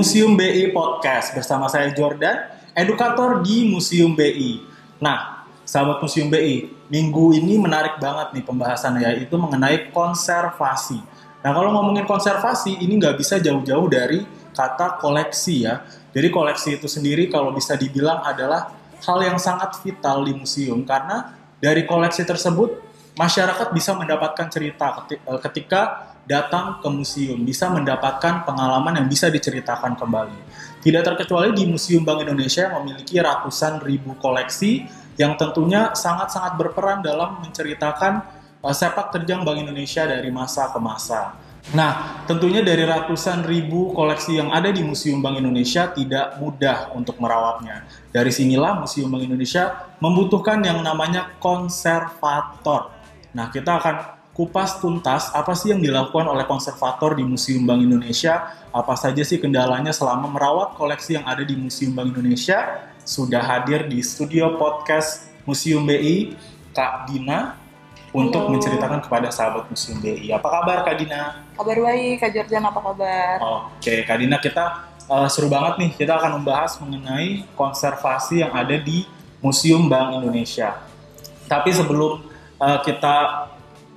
Museum BI Podcast bersama saya Jordan, edukator di Museum BI. Nah, sahabat Museum BI, minggu ini menarik banget nih pembahasannya yaitu mengenai konservasi. Nah, kalau ngomongin konservasi ini nggak bisa jauh-jauh dari kata koleksi ya. Jadi koleksi itu sendiri kalau bisa dibilang adalah hal yang sangat vital di museum karena dari koleksi tersebut masyarakat bisa mendapatkan cerita ketika datang ke museum, bisa mendapatkan pengalaman yang bisa diceritakan kembali. Tidak terkecuali di Museum Bank Indonesia yang memiliki ratusan ribu koleksi yang tentunya sangat-sangat berperan dalam menceritakan uh, sepak terjang Bank Indonesia dari masa ke masa. Nah, tentunya dari ratusan ribu koleksi yang ada di Museum Bank Indonesia tidak mudah untuk merawatnya. Dari sinilah Museum Bank Indonesia membutuhkan yang namanya konservator. Nah, kita akan kupas tuntas apa sih yang dilakukan oleh konservator di Museum Bank Indonesia, apa saja sih kendalanya selama merawat koleksi yang ada di Museum Bank Indonesia. Sudah hadir di studio podcast Museum BI, Kak Dina, untuk Halo. menceritakan kepada sahabat Museum BI. Apa kabar Kak Dina? Kabar baik, Kak Jordan apa kabar? Oke, Kak Dina kita uh, seru banget nih. Kita akan membahas mengenai konservasi yang ada di Museum Bank Indonesia. Tapi sebelum uh, kita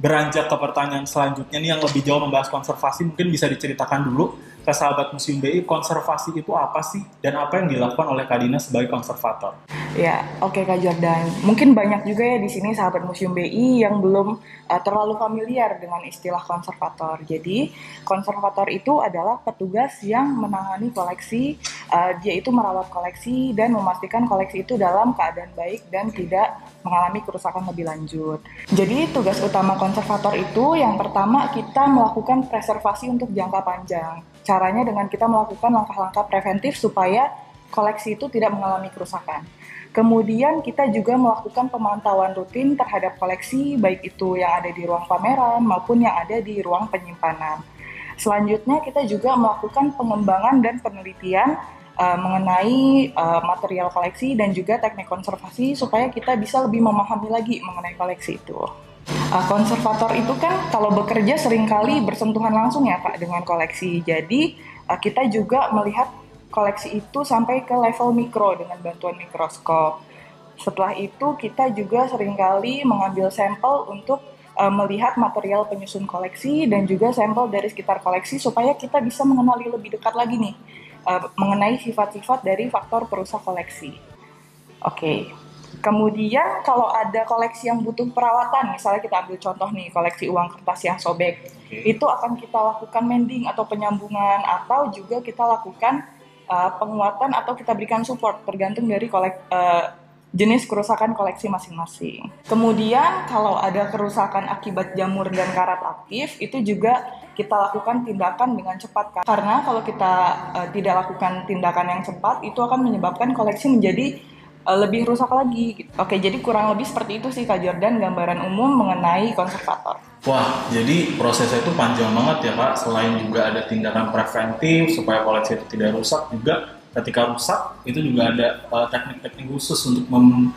beranjak ke pertanyaan selanjutnya nih yang lebih jauh membahas konservasi mungkin bisa diceritakan dulu ke sahabat Museum BI konservasi itu apa sih dan apa yang dilakukan oleh Kadina sebagai konservator? Ya, oke Kak Jordan. Mungkin banyak juga ya di sini sahabat Museum BI yang belum uh, terlalu familiar dengan istilah konservator. Jadi, konservator itu adalah petugas yang menangani koleksi, uh, dia itu merawat koleksi dan memastikan koleksi itu dalam keadaan baik dan tidak mengalami kerusakan lebih lanjut. Jadi, tugas utama konservator itu yang pertama kita melakukan preservasi untuk jangka panjang. Caranya dengan kita melakukan langkah-langkah preventif supaya koleksi itu tidak mengalami kerusakan. Kemudian kita juga melakukan pemantauan rutin terhadap koleksi, baik itu yang ada di ruang pameran maupun yang ada di ruang penyimpanan. Selanjutnya kita juga melakukan pengembangan dan penelitian uh, mengenai uh, material koleksi dan juga teknik konservasi supaya kita bisa lebih memahami lagi mengenai koleksi itu. Uh, konservator itu kan kalau bekerja sering kali bersentuhan langsung ya Pak dengan koleksi. Jadi uh, kita juga melihat koleksi itu sampai ke level mikro dengan bantuan mikroskop. Setelah itu kita juga sering kali mengambil sampel untuk uh, melihat material penyusun koleksi dan juga sampel dari sekitar koleksi supaya kita bisa mengenali lebih dekat lagi nih uh, mengenai sifat-sifat dari faktor perusak koleksi. Oke. Okay. Kemudian kalau ada koleksi yang butuh perawatan, misalnya kita ambil contoh nih koleksi uang kertas yang sobek, okay. itu akan kita lakukan mending atau penyambungan atau juga kita lakukan uh, penguatan atau kita berikan support tergantung dari kolek uh, jenis kerusakan koleksi masing-masing. Kemudian kalau ada kerusakan akibat jamur dan karat aktif itu juga kita lakukan tindakan dengan cepat karena kalau kita uh, tidak lakukan tindakan yang cepat itu akan menyebabkan koleksi menjadi uh, lebih rusak lagi. Gitu. Oke, jadi kurang lebih seperti itu sih Kak Jordan gambaran umum mengenai konservator. Wah, jadi prosesnya itu panjang banget ya Kak. Selain juga ada tindakan preventif supaya koleksi itu tidak rusak, juga ketika rusak itu juga ada uh, teknik-teknik khusus untuk mem,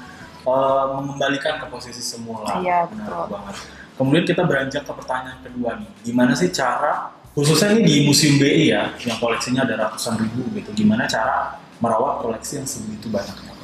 uh, mengembalikan ke posisi semula. Iya, betul. banget. Kemudian kita beranjak ke pertanyaan kedua nih. Gimana sih cara khususnya ini di Museum BI ya, yang koleksinya ada ratusan ribu gitu. Gimana cara merawat koleksi yang sebegitu banyaknya?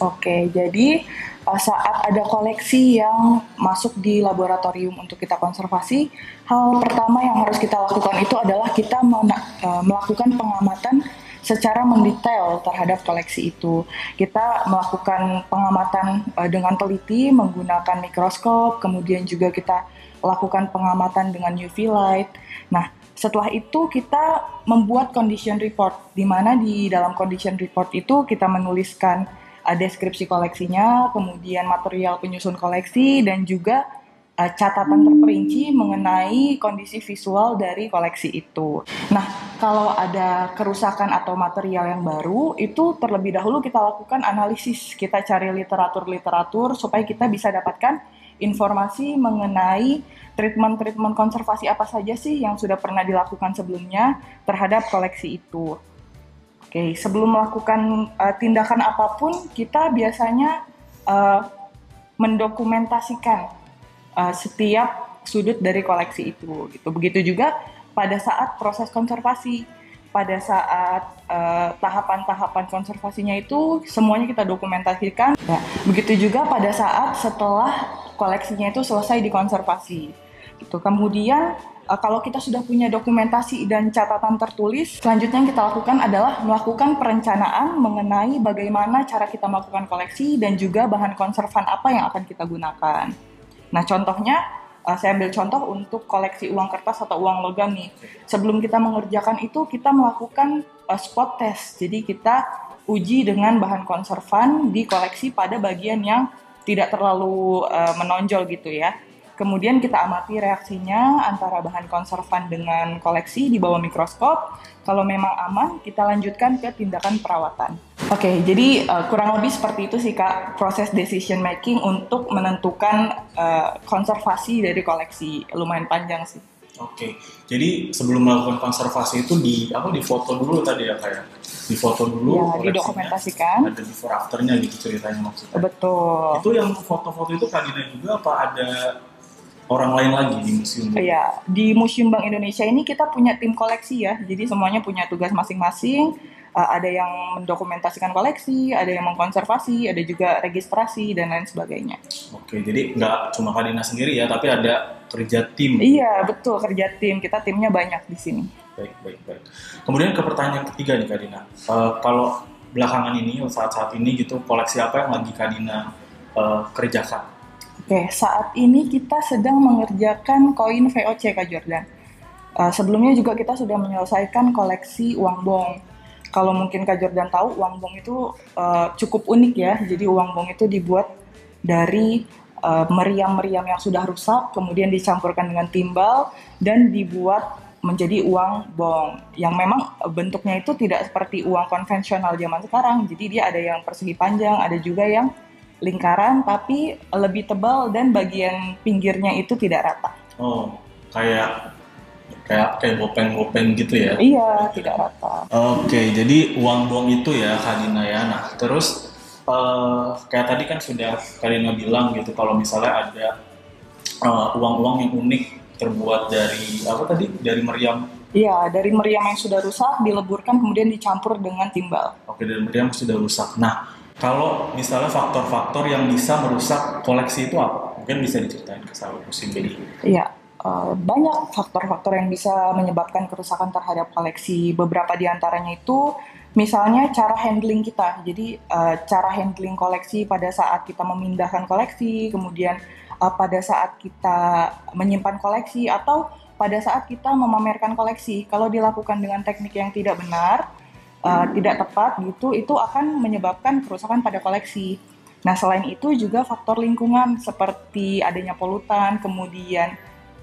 Oke, jadi saat ada koleksi yang masuk di laboratorium untuk kita konservasi, hal pertama yang harus kita lakukan itu adalah kita uh, melakukan pengamatan secara mendetail terhadap koleksi itu. Kita melakukan pengamatan uh, dengan teliti menggunakan mikroskop, kemudian juga kita lakukan pengamatan dengan UV light. Nah, setelah itu kita membuat condition report, di mana di dalam condition report itu kita menuliskan deskripsi koleksinya, kemudian material penyusun koleksi, dan juga uh, catatan terperinci mengenai kondisi visual dari koleksi itu. Nah, kalau ada kerusakan atau material yang baru, itu terlebih dahulu kita lakukan analisis, kita cari literatur-literatur supaya kita bisa dapatkan informasi mengenai treatment-treatment konservasi apa saja sih yang sudah pernah dilakukan sebelumnya terhadap koleksi itu. Oke, sebelum melakukan uh, tindakan apa pun, kita biasanya uh, mendokumentasikan uh, setiap sudut dari koleksi itu. Gitu. Begitu juga pada saat proses konservasi. Pada saat eh, tahapan-tahapan konservasinya itu semuanya kita dokumentasikan. Ya, begitu juga pada saat setelah koleksinya itu selesai dikonservasi. Gitu. Kemudian uh, kalau kita sudah punya dokumentasi dan catatan tertulis, selanjutnya yang kita lakukan adalah melakukan perencanaan mengenai bagaimana cara kita melakukan koleksi dan juga bahan konservan apa yang akan kita gunakan. Nah, contohnya uh, saya ambil contoh untuk koleksi uang kertas atau uang logam nih. Sebelum kita mengerjakan itu, kita melakukan uh, spot test. Jadi kita uji dengan bahan konservan di koleksi pada bagian yang tidak terlalu uh, menonjol gitu ya. Kemudian kita amati reaksinya antara bahan konservan dengan koleksi di bawah mikroskop. Kalau memang aman, kita lanjutkan ke tindakan perawatan. Oke, okay, jadi uh, kurang lebih seperti itu sih kak proses decision making untuk menentukan uh, konservasi dari koleksi. Lumayan panjang sih. Oke, okay. jadi sebelum melakukan konservasi itu di apa di foto dulu tadi ya kayak di foto dulu, ya, didokumentasikan. Ada before afternya gitu ceritanya maksudnya. Betul. Itu yang foto-foto itu Kadina juga apa ada orang lain lagi di museum? Iya, di Museum Bank Indonesia ini kita punya tim koleksi ya, jadi semuanya punya tugas masing-masing. Uh, ada yang mendokumentasikan koleksi, ada yang mengkonservasi, ada juga registrasi dan lain sebagainya. Oke, jadi nggak cuma Kadina sendiri ya, tapi ada kerja tim. Iya, betul kerja tim. Kita timnya banyak di sini. Baik, baik, baik. Kemudian ke pertanyaan ketiga nih Kadina, uh, kalau belakangan ini saat-saat ini gitu koleksi apa yang lagi Kadina uh, kerjakan? Oke, saat ini kita sedang mengerjakan koin VOC Kak Jordan. Uh, sebelumnya juga kita sudah menyelesaikan koleksi uang bong. Kalau mungkin Kak Jordan tahu, uang bong itu uh, cukup unik ya. Jadi uang bong itu dibuat dari uh, meriam-meriam yang sudah rusak, kemudian dicampurkan dengan timbal dan dibuat menjadi uang bong yang memang bentuknya itu tidak seperti uang konvensional zaman sekarang. Jadi dia ada yang persegi panjang, ada juga yang lingkaran tapi lebih tebal dan bagian pinggirnya itu tidak rata. Oh, kayak kayak kayak bopeng-bopeng gitu ya? Iya, tidak rata. Oke, jadi uang bong itu ya Kadina ya. Nah, terus uh, kayak tadi kan sudah Kadina bilang gitu kalau misalnya ada uh, uang-uang yang unik terbuat dari apa tadi? Dari meriam Iya, dari meriam yang sudah rusak dileburkan kemudian dicampur dengan timbal. Oke, dari meriam yang sudah rusak. Nah, kalau misalnya faktor-faktor yang bisa merusak koleksi itu apa? Mungkin bisa diceritain ke sahabat musim ini. Iya, uh, banyak faktor-faktor yang bisa menyebabkan kerusakan terhadap koleksi. Beberapa di antaranya itu misalnya cara handling kita. Jadi uh, cara handling koleksi pada saat kita memindahkan koleksi, kemudian uh, pada saat kita menyimpan koleksi atau pada saat kita memamerkan koleksi. Kalau dilakukan dengan teknik yang tidak benar, uh, tidak tepat gitu itu akan menyebabkan kerusakan pada koleksi. Nah selain itu juga faktor lingkungan seperti adanya polutan, kemudian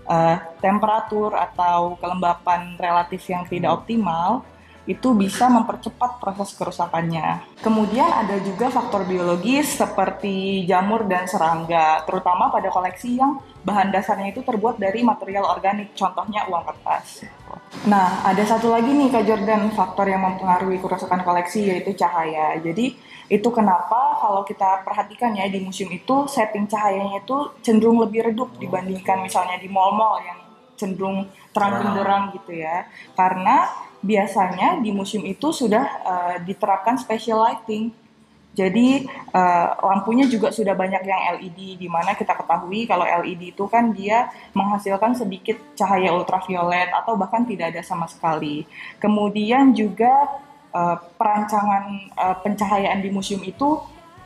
uh, temperatur atau kelembapan relatif yang tidak optimal itu bisa mempercepat proses kerusakannya. Kemudian ada juga faktor biologis seperti jamur dan serangga, terutama pada koleksi yang bahan dasarnya itu terbuat dari material organik, contohnya uang kertas. Nah, ada satu lagi nih Kak Jordan, faktor yang mempengaruhi kerusakan koleksi yaitu cahaya. Jadi, itu kenapa kalau kita perhatikan ya di museum itu setting cahayanya itu cenderung lebih redup dibandingkan misalnya di mall-mall yang cenderung terang benderang gitu ya. Karena biasanya di museum itu sudah uh, diterapkan special lighting. Jadi uh, lampunya juga sudah banyak yang LED di mana kita ketahui kalau LED itu kan dia menghasilkan sedikit cahaya ultraviolet atau bahkan tidak ada sama sekali. Kemudian juga uh, perancangan uh, pencahayaan di museum itu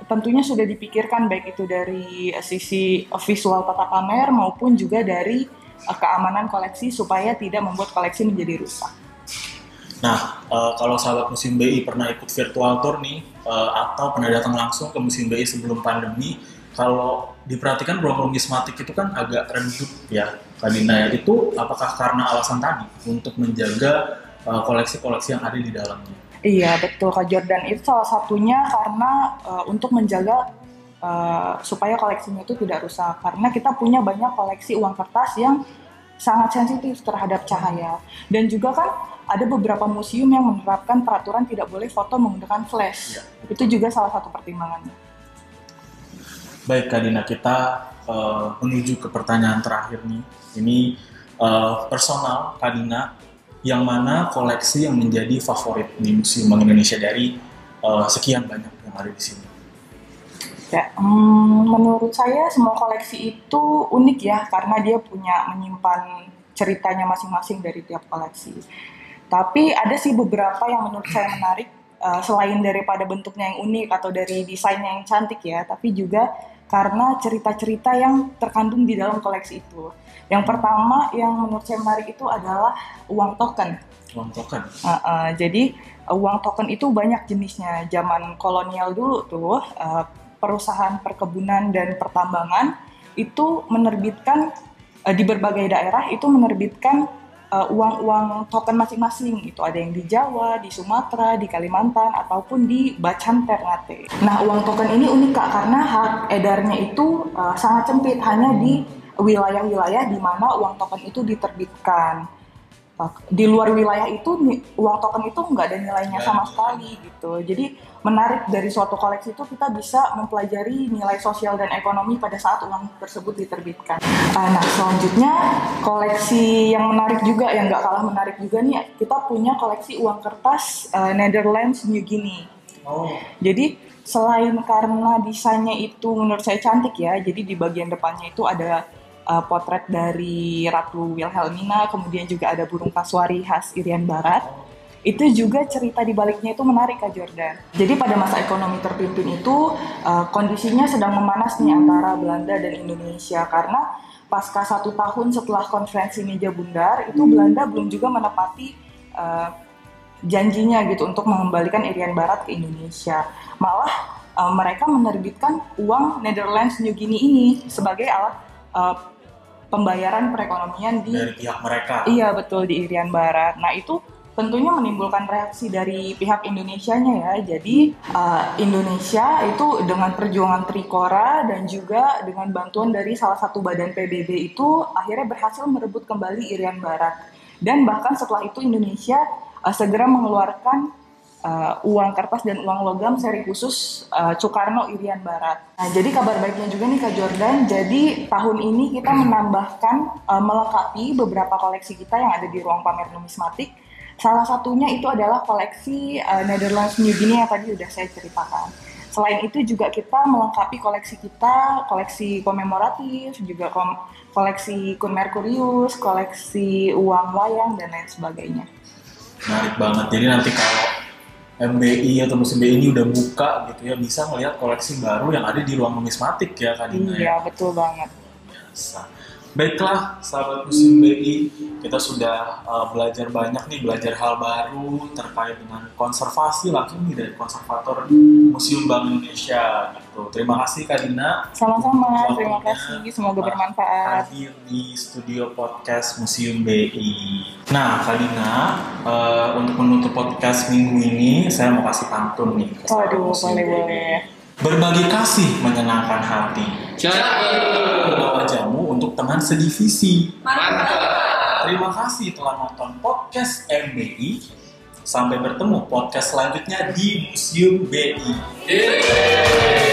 tentunya sudah dipikirkan baik itu dari sisi visual tata pamer maupun juga dari uh, keamanan koleksi supaya tidak membuat koleksi menjadi rusak. Nah, uh, kalau sahabat musim BI pernah ikut virtual tour nih, uh, atau pernah datang langsung ke musim BI sebelum pandemi, kalau diperhatikan ruang numismatik itu kan agak redup ya, Kadina ya. Itu apakah karena alasan tadi untuk menjaga eh, koleksi-koleksi uh, yang ada di dalamnya? Iya betul Kak Jordan itu salah satunya karena uh, untuk menjaga uh, supaya koleksinya itu tidak rusak karena kita punya banyak koleksi uang kertas yang sangat sensitif terhadap cahaya dan juga kan ada beberapa museum yang menerapkan peraturan tidak boleh foto menggunakan flash. Ya. Itu juga salah satu pertimbangannya. Baik, Kak Dina, kita uh, menuju ke pertanyaan terakhir nih. Ini uh, personal Kadina yang mana koleksi yang menjadi favorit di Museum Bank Indonesia dari uh, sekian banyak yang ada di sini. Ya, hmm, menurut saya semua koleksi itu unik ya karena dia punya menyimpan ceritanya masing-masing dari tiap koleksi. Tapi ada sih beberapa yang menurut saya menarik uh, selain daripada bentuknya yang unik atau dari desainnya yang cantik ya, tapi juga karena cerita-cerita yang terkandung di dalam koleksi itu. Yang pertama yang menurut saya menarik itu adalah uang token. Uang token. Uh, uh, jadi uang token itu banyak jenisnya. Zaman kolonial dulu tuh uh, perusahaan perkebunan dan pertambangan itu menerbitkan uh, di berbagai daerah itu menerbitkan uh, uang-uang token masing-masing itu ada yang di Jawa, di Sumatera, di Kalimantan ataupun di Bacan Ternate. Nah uang token ini unik kak karena hak edarnya itu uh, sangat sempit. Hanya di wilayah-wilayah di mana uang token itu diterbitkan di luar wilayah itu uang token itu nggak ada nilainya sama sekali gitu. Jadi menarik dari suatu koleksi itu kita bisa mempelajari nilai sosial dan ekonomi pada saat uang tersebut diterbitkan. Uh, nah selanjutnya koleksi yang menarik juga yang nggak kalah menarik juga nih kita punya koleksi uang kertas uh, Netherlands New Guinea. Oh. Jadi selain karena desainnya itu menurut saya cantik ya, jadi di bagian depannya itu ada uh, potret dari Ratu Wilhelmina, kemudian juga ada burung kasuari khas Irian Barat. Itu juga cerita di baliknya itu menarik Kak Jordan. Jadi pada masa ekonomi terpimpin itu uh, kondisinya sedang memanas nih antara Belanda dan Indonesia karena pasca satu tahun setelah konferensi meja bundar itu Belanda belum juga menepati uh, janjinya gitu untuk mengembalikan Irian Barat ke Indonesia. Malah uh, mereka menerbitkan uang Netherlands New Guinea ini sebagai alat uh, pembayaran perekonomian di dari pihak mereka. Iya betul di Irian Barat. Nah itu tentunya menimbulkan reaksi dari pihak Indonesia-nya ya. Jadi uh, Indonesia itu dengan perjuangan Trikora dan juga dengan bantuan dari salah satu badan PBB itu akhirnya berhasil merebut kembali Irian Barat. Dan bahkan setelah itu Indonesia uh, segera mengeluarkan uh, uang kertas dan uang logam seri khusus uh, Soekarno Irian Barat. Nah, jadi kabar baiknya juga nih Kak Jordan, jadi tahun ini kita menambahkan uh, melengkapi beberapa koleksi kita yang ada di ruang pamer numismatik. Salah satunya itu adalah koleksi uh, Netherlands New Guinea yang tadi sudah saya ceritakan. Selain itu juga kita melengkapi koleksi kita, koleksi komemoratif, juga kom koleksi kun Merkurius, koleksi uang wayang dan lain sebagainya. Menarik banget. Jadi nanti kalau MBI atau Museum BI ini udah buka gitu ya bisa melihat koleksi baru yang ada di ruang numismatik ya Kak Dina Iya, ya. betul banget. Biasa. Baiklah, sahabat Museum BI, kita sudah uh, belajar banyak nih, belajar hal baru terkait dengan konservasi langsung nih dari konservator Museum Bank Indonesia. Gitu. Terima kasih Kak Dina. Sama-sama, terima kasih. Semoga bermanfaat. Hadir di studio podcast Museum BI. Nah, Kak Dina, uh, untuk menutup podcast minggu ini, saya mau kasih pantun nih. Waduh, boleh-boleh. Berbagi kasih menyenangkan hati. Cakep. Bawa jamu untuk teman sedivisi. Mantap. Terima kasih telah nonton podcast MBI. Sampai bertemu podcast selanjutnya di Museum BI. Yeay!